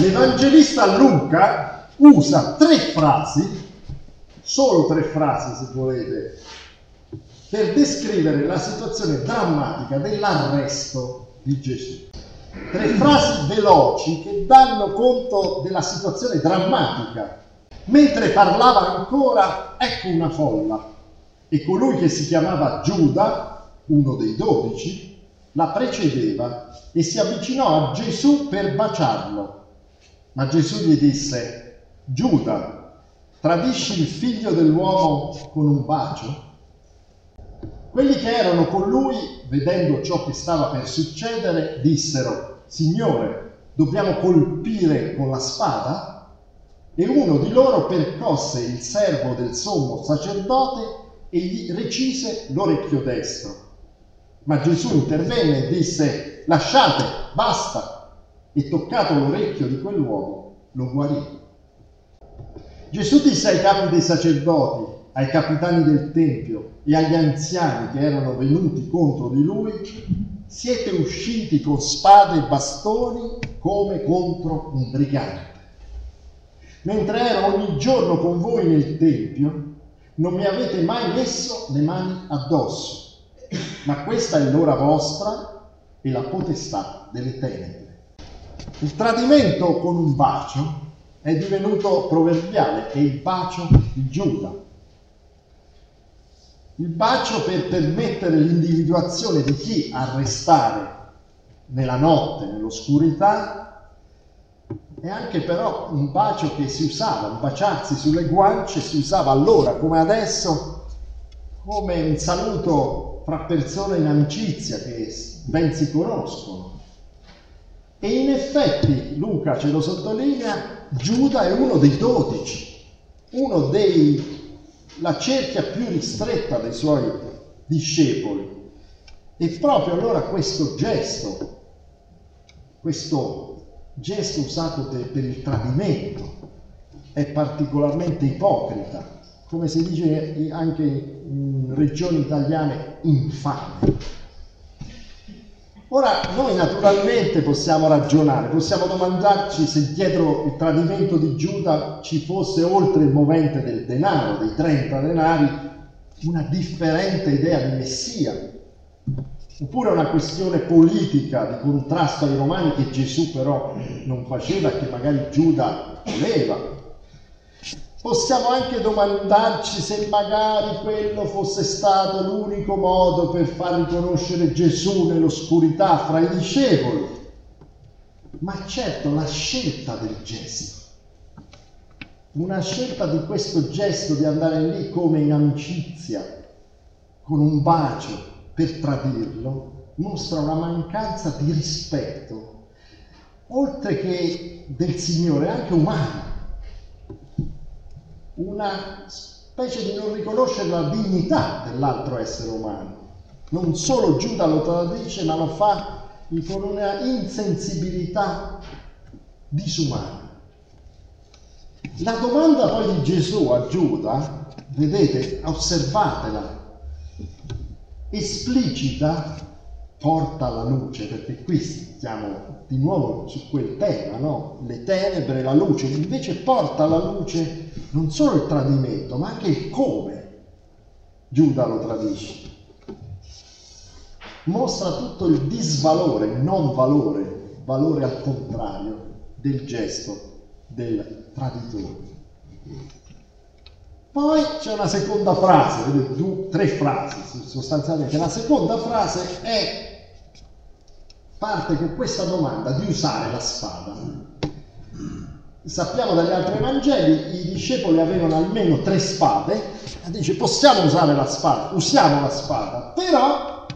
L'Evangelista Luca usa tre frasi, solo tre frasi se volete, per descrivere la situazione drammatica dell'arresto di Gesù. Tre frasi veloci che danno conto della situazione drammatica. Mentre parlava ancora, ecco una folla, e colui che si chiamava Giuda, uno dei dodici, la precedeva e si avvicinò a Gesù per baciarlo. Ma Gesù gli disse, Giuda, tradisci il figlio dell'uomo con un bacio? Quelli che erano con lui, vedendo ciò che stava per succedere, dissero, Signore, dobbiamo colpire con la spada? E uno di loro percosse il servo del sommo sacerdote e gli recise l'orecchio destro. Ma Gesù intervenne e disse, lasciate, basta, e toccato l'orecchio di quell'uomo, lo guarì. Gesù disse ai capi dei sacerdoti, ai capitani del Tempio e agli anziani che erano venuti contro di lui, siete usciti con spade e bastoni come contro un brigante. Mentre ero ogni giorno con voi nel Tempio, non mi avete mai messo le mani addosso, ma questa è l'ora vostra e la potestà delle tenebre. Il tradimento con un bacio è divenuto proverbiale, è il bacio di Giuda il bacio per permettere l'individuazione di chi arrestare nella notte, nell'oscurità, e anche però un bacio che si usava, un baciarsi sulle guance si usava allora come adesso come un saluto fra persone in amicizia che ben si conoscono. E in effetti, Luca ce lo sottolinea, Giuda è uno dei dodici, uno dei la cerchia più ristretta dei suoi discepoli. E proprio allora questo gesto, questo gesto usato per, il tradimento, è particolarmente ipocrita, come si dice anche in regioni italiane infame. Ora, noi naturalmente possiamo ragionare, possiamo domandarci se dietro il tradimento di Giuda ci fosse, oltre il movente del denaro, dei 30 denari, una differente idea di Messia, oppure una questione politica di contrasto ai romani che Gesù però non faceva e che magari Giuda voleva. Possiamo anche domandarci se magari quello fosse stato l'unico modo per far riconoscere Gesù nell'oscurità fra i discepoli. Ma certo la scelta del gesto, una scelta di questo gesto di andare lì come in amicizia, con un bacio per tradirlo, mostra una mancanza di rispetto, oltre che del Signore, anche umano una specie di non riconoscere la dignità dell'altro essere umano. Non solo Giuda lo tradisce, ma lo fa con una insensibilità disumana. La domanda poi di Gesù a Giuda, vedete, osservatela, esplicita porta alla luce, perché qui stiamo di nuovo su quel tema, no? Le tenebre, la luce, invece porta alla luce non solo il tradimento, ma anche il come Giuda lo tradisce. Mostra tutto il disvalore, il non valore, valore al contrario del gesto del traditore. Poi c'è una seconda frase, due, tre frasi sostanzialmente. La seconda frase è parte con questa domanda di usare la spada. Sappiamo dagli altri Vangeli, i discepoli avevano almeno tre spade, dice possiamo usare la spada, usiamo la spada, però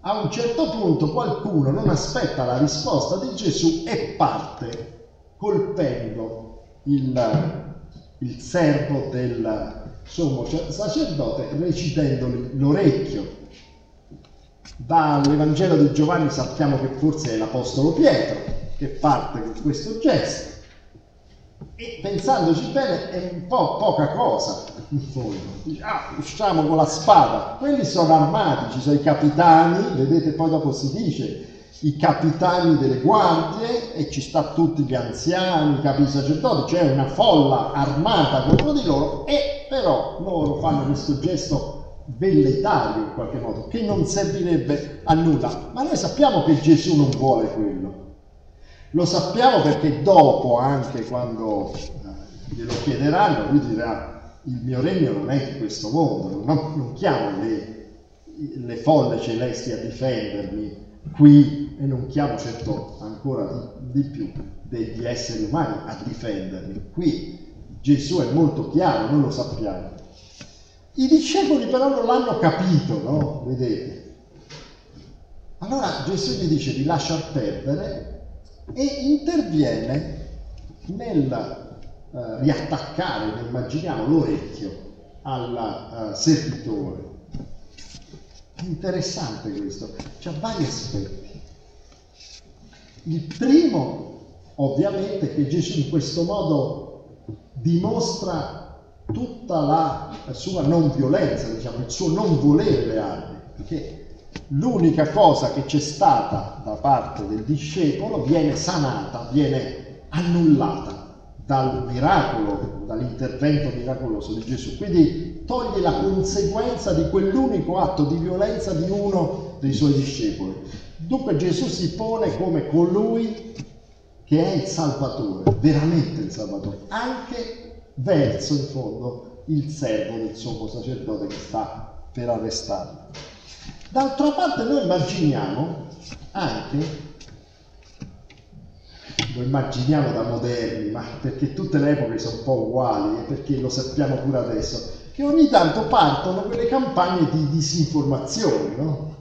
a un certo punto qualcuno non aspetta la risposta di Gesù e parte colpendo il, il servo del sommo sacerdote, recitendogli l'orecchio dall'Evangelo di Giovanni sappiamo che forse è l'Apostolo Pietro che parte con questo gesto. E pensandoci bene è un po' poca cosa in fondo. Dice, ah, usciamo con la spada. Quelli sono armati, ci sono i capitani, vedete poi dopo si dice i capitani delle guardie e ci sta tutti gli anziani, i capi sacerdoti, c'è una folla armata contro di loro e però loro fanno questo gesto velletario in qualche modo, che non servirebbe a nulla. Ma noi sappiamo che Gesù non vuole quello. Lo sappiamo perché dopo, anche quando eh, glielo chiederanno, lui dirà il mio regno non è di questo mondo, non, non chiamo le, le folle celesti a difendermi qui e non chiamo certo ancora di, di più degli esseri umani a difendermi. Qui Gesù è molto chiaro, noi lo sappiamo. I discepoli però non l'hanno capito, no? Vedete? Allora Gesù gli dice di lasciar perdere e interviene nel uh, riattaccare, immaginiamo, l'orecchio al uh, servitore. Interessante questo, c'ha vari aspetti. Il primo, ovviamente, è che Gesù in questo modo dimostra tutta la sua non violenza, diciamo, il suo non volere le armi, perché l'unica cosa che c'è stata da parte del discepolo viene sanata, viene annullata dal miracolo, dall'intervento miracoloso di Gesù. Quindi toglie la conseguenza di quell'unico atto di violenza di uno dei suoi discepoli. Dunque Gesù si pone come colui che è il Salvatore, veramente il Salvatore, anche verso in fondo il servo del sommo sacerdote che sta per arrestarlo. D'altra parte noi immaginiamo anche, lo immaginiamo da moderni, ma perché tutte le epoche sono un po' uguali e perché lo sappiamo pure adesso, che ogni tanto partono quelle campagne di disinformazione, no?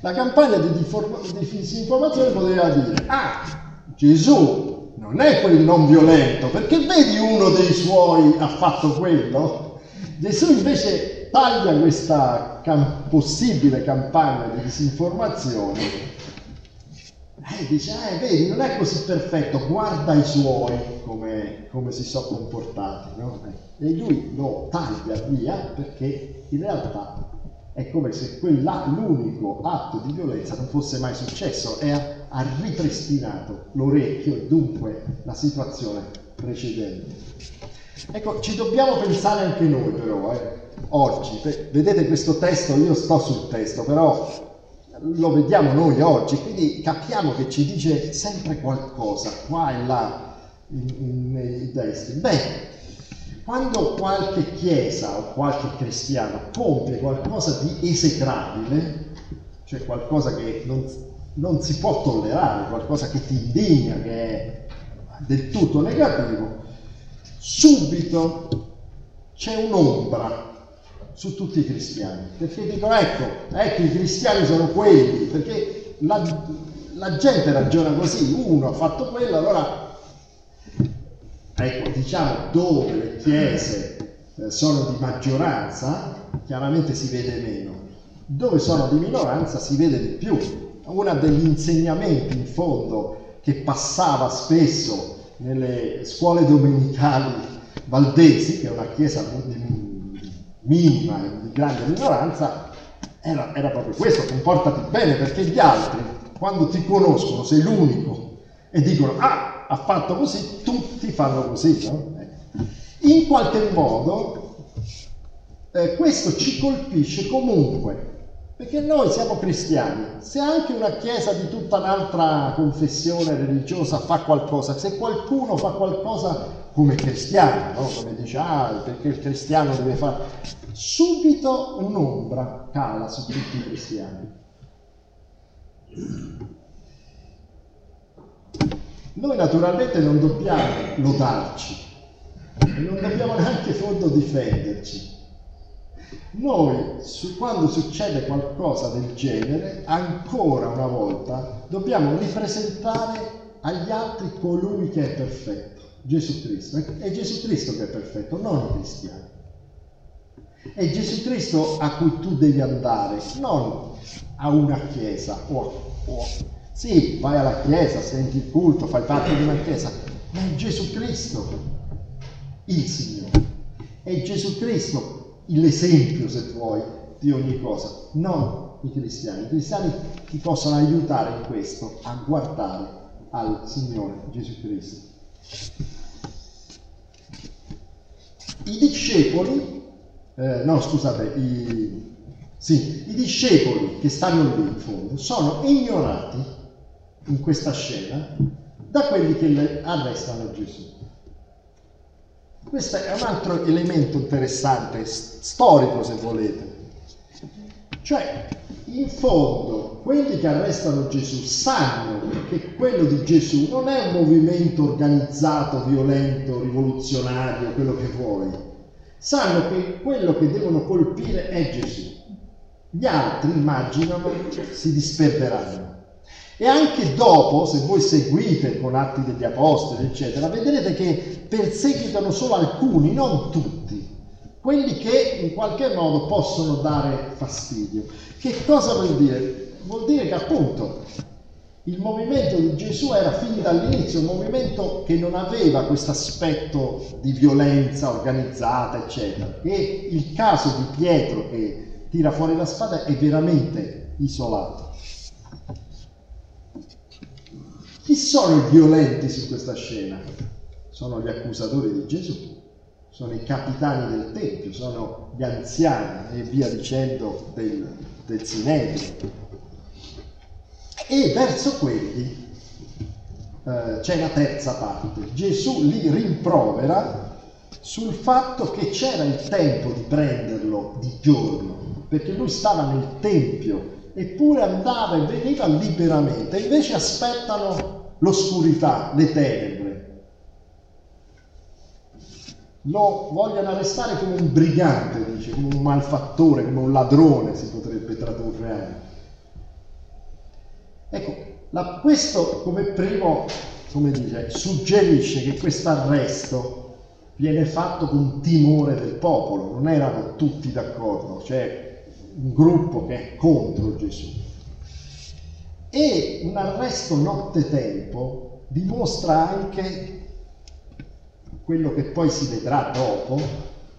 La campagna di, disinformazione poteva dire, ah, Gesù non è quel non violento, perché vedi uno dei suoi ha fatto quello? Gesù invece taglia questa cam- possibile campagna di disinformazione e dice, eh, vedi, non è così perfetto, guarda i suoi come, come si sono comportati. No? E lui lo taglia via perché in realtà è come se quella, l'unico atto di violenza non fosse mai successo e ha, ripristinato l'orecchio e dunque la situazione precedente. Ecco, ci dobbiamo pensare anche noi però, eh oggi. Vedete questo testo, io sto sul testo, però lo vediamo noi oggi, quindi capiamo che ci dice sempre qualcosa, qua e là, nei testi. Beh, quando qualche chiesa o qualche cristiano compie qualcosa di esecrabile, cioè qualcosa che non, non si può tollerare, qualcosa che ti indigna, che è del tutto negativo, subito c'è un'ombra su tutti i cristiani, perché dicono ecco, ecco i cristiani sono quelli, perché la, la gente ragiona così, uno ha fatto quello, allora ecco, diciamo dove le chiese eh, sono di maggioranza, chiaramente si vede meno, dove sono di minoranza si vede di più. Uno degli insegnamenti in fondo che passava spesso nelle scuole domenicali valdesi, che è una chiesa minima e di grande minoranza, era, era, proprio questo, comportati bene perché gli altri, quando ti conoscono, sei l'unico e dicono, ah, ha fatto così, tutti fanno così. No? Ecco. In qualche modo eh, questo ci colpisce comunque, perché noi siamo cristiani, se anche una chiesa di tutta un'altra confessione religiosa fa qualcosa, se qualcuno fa qualcosa come cristiano, no? come dice, ah, perché il cristiano deve fare... Subito un'ombra cala su tutti i cristiani. Noi naturalmente non dobbiamo lodarci, non dobbiamo neanche fondo difenderci. Noi, su, quando succede qualcosa del genere, ancora una volta dobbiamo ripresentare agli altri colui che è perfetto. Gesù Cristo. È Gesù Cristo che è perfetto, non i cristiani. È Gesù Cristo a cui tu devi andare, non a una chiesa. O, o, sì, vai alla chiesa, senti il culto, fai parte di una chiesa, ma è Gesù Cristo il Signore. È Gesù Cristo l'esempio, se vuoi, di ogni cosa, non i cristiani. I cristiani ti possono aiutare in questo, a guardare al Signore Gesù Cristo. I discepoli, eh, no scusate, i, sì, i discepoli che stanno lì in fondo sono ignorati in questa scena da quelli che arrestano Gesù. Questo è un altro elemento interessante, storico se volete. Cioè, in fondo, quelli che arrestano Gesù sanno che quello di Gesù non è un movimento organizzato, violento, rivoluzionario, quello che vuoi. Sanno che quello che devono colpire è Gesù. Gli altri immaginano si disperderanno. E anche dopo, se voi seguite con atti degli apostoli, eccetera, vedrete che perseguitano solo alcuni, non tutti, quelli che in qualche modo possono dare fastidio. Che cosa vuol dire? Vuol dire che appunto il movimento di Gesù era fin dall'inizio un movimento che non aveva questo aspetto di violenza organizzata, eccetera. E il caso di Pietro che tira fuori la spada è veramente isolato. Sono i violenti su questa scena? Sono gli accusatori di Gesù, sono i capitani del Tempio, sono gli anziani e via dicendo del, del Sinedrio. E verso quelli eh, c'è la terza parte. Gesù li rimprovera sul fatto che c'era il tempo di prenderlo di giorno, perché lui stava nel Tempio eppure andava e veniva liberamente, invece aspettano l'oscurità, le tenebre. Lo vogliono arrestare come un brigante, dice, come un malfattore, come un ladrone si potrebbe tradurre anche. Ecco, la, questo come primo, come dice, suggerisce che questo arresto viene fatto con timore del popolo, non erano tutti d'accordo, cioè un gruppo che è contro Gesù. E un arresto notte-tempo dimostra anche quello che poi si vedrà dopo,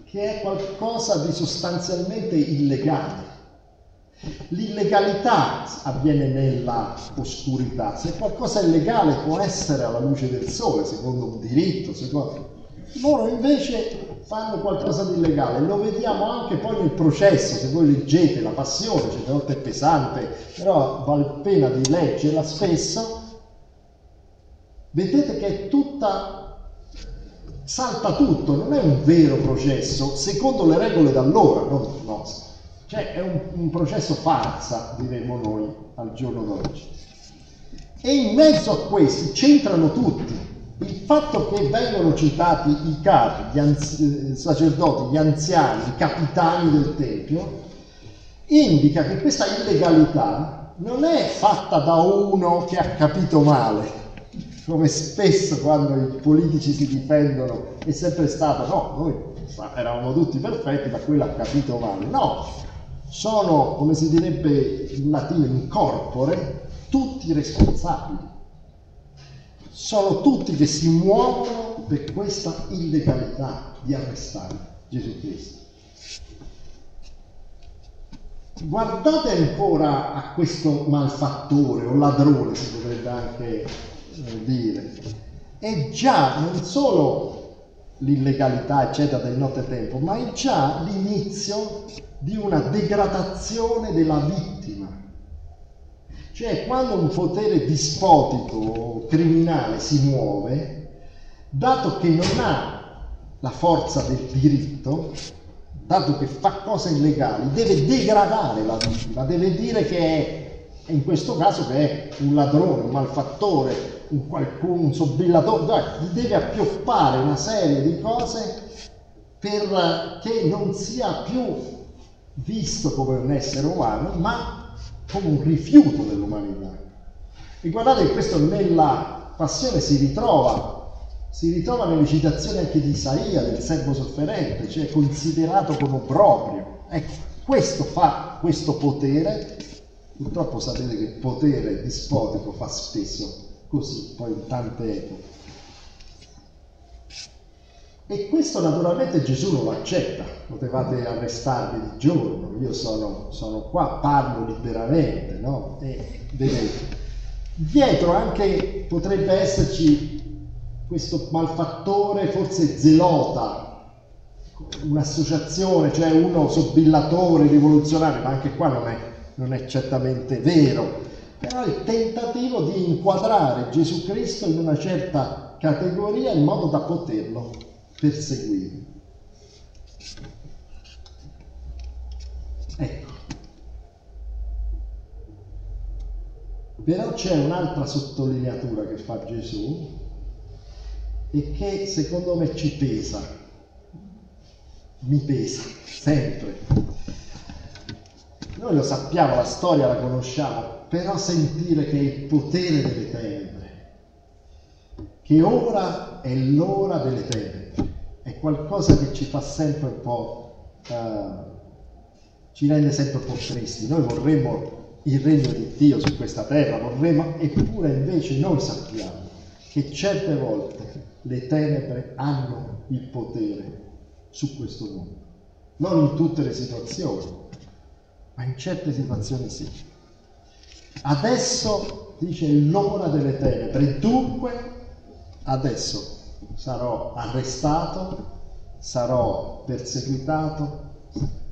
che è qualcosa di sostanzialmente illegale. L'illegalità avviene nella oscurità. Se qualcosa è legale può essere alla luce del sole, secondo un diritto, secondo... Loro invece fanno qualcosa di illegale, lo vediamo anche poi nel processo, se voi leggete la passione, certe volte è pesante, però vale la pena di leggerla spesso, vedete che è tutta, salta tutto, non è un vero processo, secondo le regole d'allora, non nostre. Cioè è un, un processo farsa, diremmo noi, al giorno d'oggi. E in mezzo a questi c'entrano tutti, il fatto che vengono citati i capi, gli anzi- eh, sacerdoti, gli anziani, i capitani del Tempio, indica che questa illegalità non è fatta da uno che ha capito male, come spesso quando i politici si difendono è sempre stato no, noi eravamo tutti perfetti, ma quello ha capito male. No, sono, come si direbbe in latino, in corpore, tutti responsabili sono tutti che si muovono per questa illegalità di arrestare Gesù Cristo. Guardate ancora a questo malfattore o ladrone, si potrebbe anche eh, dire. È già non solo l'illegalità, eccetera, del nottetempo, ma è già l'inizio di una degradazione della vittima cioè quando un potere dispotico o criminale si muove, dato che non ha la forza del diritto, dato che fa cose illegali, deve degradare la vittima, deve dire che è, in questo caso che è un ladrone, un malfattore, un, qualcuno, un sobillatore, deve appioppare una serie di cose perché non sia più visto come un essere umano, ma come un rifiuto dell'umanità. E guardate che questo nella passione si ritrova, si ritrova nelle citazioni anche di Isaia, del servo sofferente, cioè considerato come proprio. Ecco, questo fa questo potere, purtroppo sapete che il potere dispotico fa spesso così, poi in tante epoche. E questo naturalmente Gesù lo accetta, potevate arrestarvi di giorno, io sono, sono qua, parlo liberamente, no? E vedete, dietro anche potrebbe esserci questo malfattore, forse zelota, un'associazione, cioè uno sobillatore rivoluzionario, ma anche qua non è, non è certamente vero, però il tentativo di inquadrare Gesù Cristo in una certa categoria in modo da poterlo perseguire. Ecco. Però c'è un'altra sottolineatura che fa Gesù e che secondo me ci pesa, mi pesa sempre. Noi lo sappiamo, la storia la conosciamo, però sentire che è il potere delle tenebre, che ora è l'ora delle tenebre, è qualcosa che ci fa sempre un po', uh, ci rende sempre un po' tristi. Noi vorremmo il regno di Dio su questa terra, vorremmo, eppure invece noi sappiamo che certe volte le tenebre hanno il potere su questo mondo. Non in tutte le situazioni, ma in certe situazioni sì. Adesso dice l'ora delle tenebre, dunque adesso sarò arrestato, sarò perseguitato,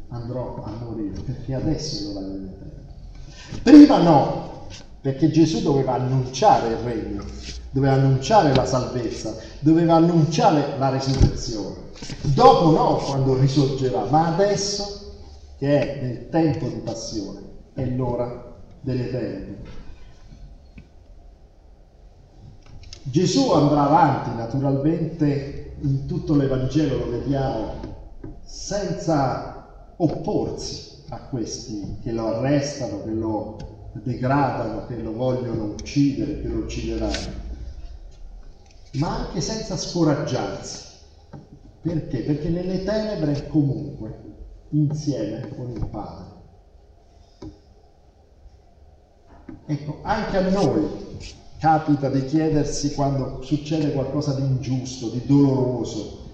andrò a morire, perché adesso è l'ora delle tenebre. Prima no, perché Gesù doveva annunciare il regno, doveva annunciare la salvezza, doveva annunciare la risurrezione. Dopo no, quando risorgerà, ma adesso che è nel tempo di passione, è l'ora delle tenebre. Gesù andrà avanti naturalmente in tutto l'Evangelo, lo vediamo, senza opporsi a questi che lo arrestano, che lo degradano, che lo vogliono uccidere, che lo uccideranno ma anche senza scoraggiarsi. Perché? Perché nelle tenebre è comunque insieme con il Padre. Ecco, anche a noi capita di chiedersi quando succede qualcosa di ingiusto, di doloroso,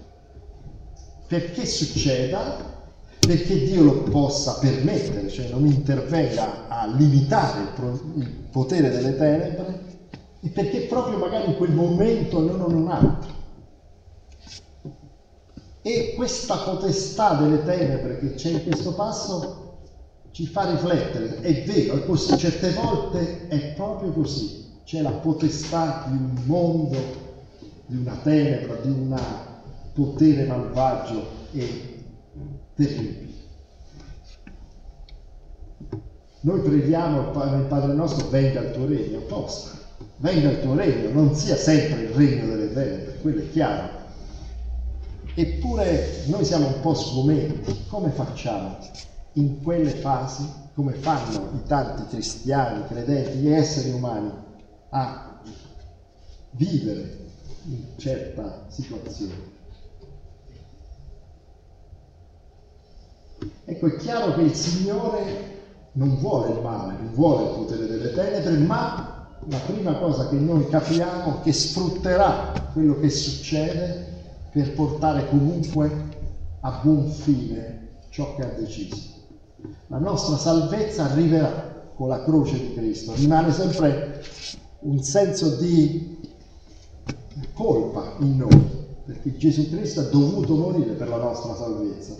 perché succeda, perché Dio lo possa permettere, cioè non intervenga a limitare il, pro- il potere delle tenebre, e perché proprio magari in quel momento non in un altro. E questa potestà delle tenebre che c'è in questo passo ci fa riflettere, è vero, è così, certe volte è proprio così, c'è la potestà di un mondo, di una tenebra, di un potere malvagio e terribile. Noi preghiamo nel Padre nostro, venga il tuo regno, apposta venga il tuo regno, non sia sempre il regno delle tenebre, quello è chiaro. Eppure noi siamo un po' sgomenti, come facciamo in quelle fasi, come fanno i tanti cristiani, credenti, gli esseri umani, a vivere in certa situazione? Ecco, è chiaro che il Signore non vuole il male, non vuole il potere delle tenebre, ma la prima cosa che noi capiamo è che sfrutterà quello che succede per portare comunque a buon fine ciò che ha deciso. La nostra salvezza arriverà con la croce di Cristo, rimane sempre un senso di colpa in noi, perché Gesù Cristo ha dovuto morire per la nostra salvezza,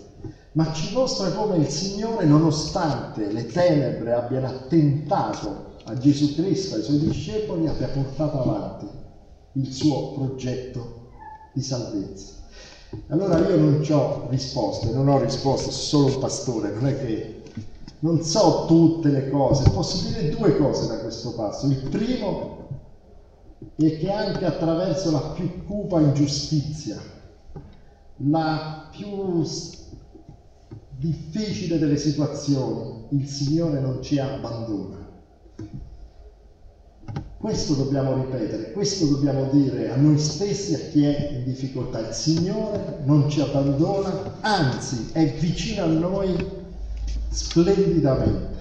ma ci mostra come il Signore, nonostante le tenebre abbiano attentato a Gesù Cristo, ai suoi discepoli, abbia portato avanti il suo progetto di salvezza. Allora io non ho risposte, non ho risposte, sono solo un pastore, non è che non so tutte le cose, posso dire due cose da questo passo. Il primo è che anche attraverso la più cupa ingiustizia, la più difficile delle situazioni, il Signore non ci abbandona. Questo dobbiamo ripetere, questo dobbiamo dire a noi stessi, a chi è in difficoltà. Il Signore non ci abbandona, anzi è vicino a noi splendidamente.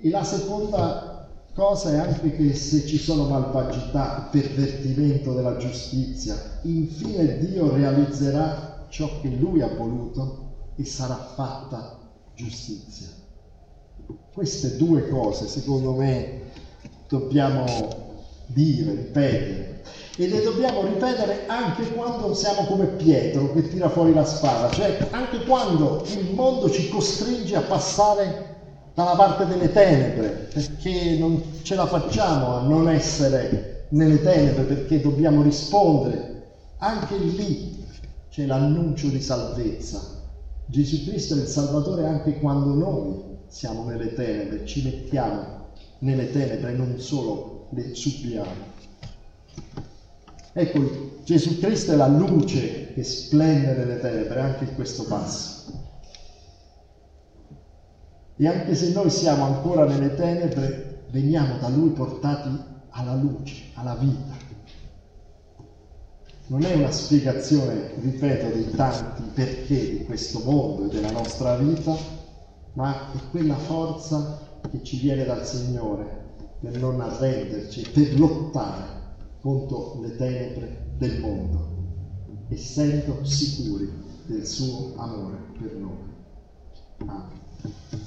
E la seconda cosa è anche che se ci sono malvagità, pervertimento della giustizia, infine Dio realizzerà ciò che lui ha voluto e sarà fatta giustizia. Queste due cose, secondo me, dobbiamo dire, ripetere. E le dobbiamo ripetere anche quando siamo come Pietro che tira fuori la spada, cioè anche quando il mondo ci costringe a passare dalla parte delle tenebre, perché non ce la facciamo a non essere nelle tenebre, perché dobbiamo rispondere. Anche lì c'è l'annuncio di salvezza. Gesù Cristo è il Salvatore anche quando noi siamo nelle tenebre, ci mettiamo nelle tenebre, non solo le subiamo. Ecco, Gesù Cristo è la luce che splende nelle tenebre, anche in questo passo. E anche se noi siamo ancora nelle tenebre, veniamo da Lui portati alla luce, alla vita. Non è una spiegazione, ripeto, dei tanti perché di questo mondo e della nostra vita, ma è quella forza che ci viene dal Signore per non arrenderci, per lottare contro le tenebre del mondo, essendo sicuri del suo amore per noi. Amen.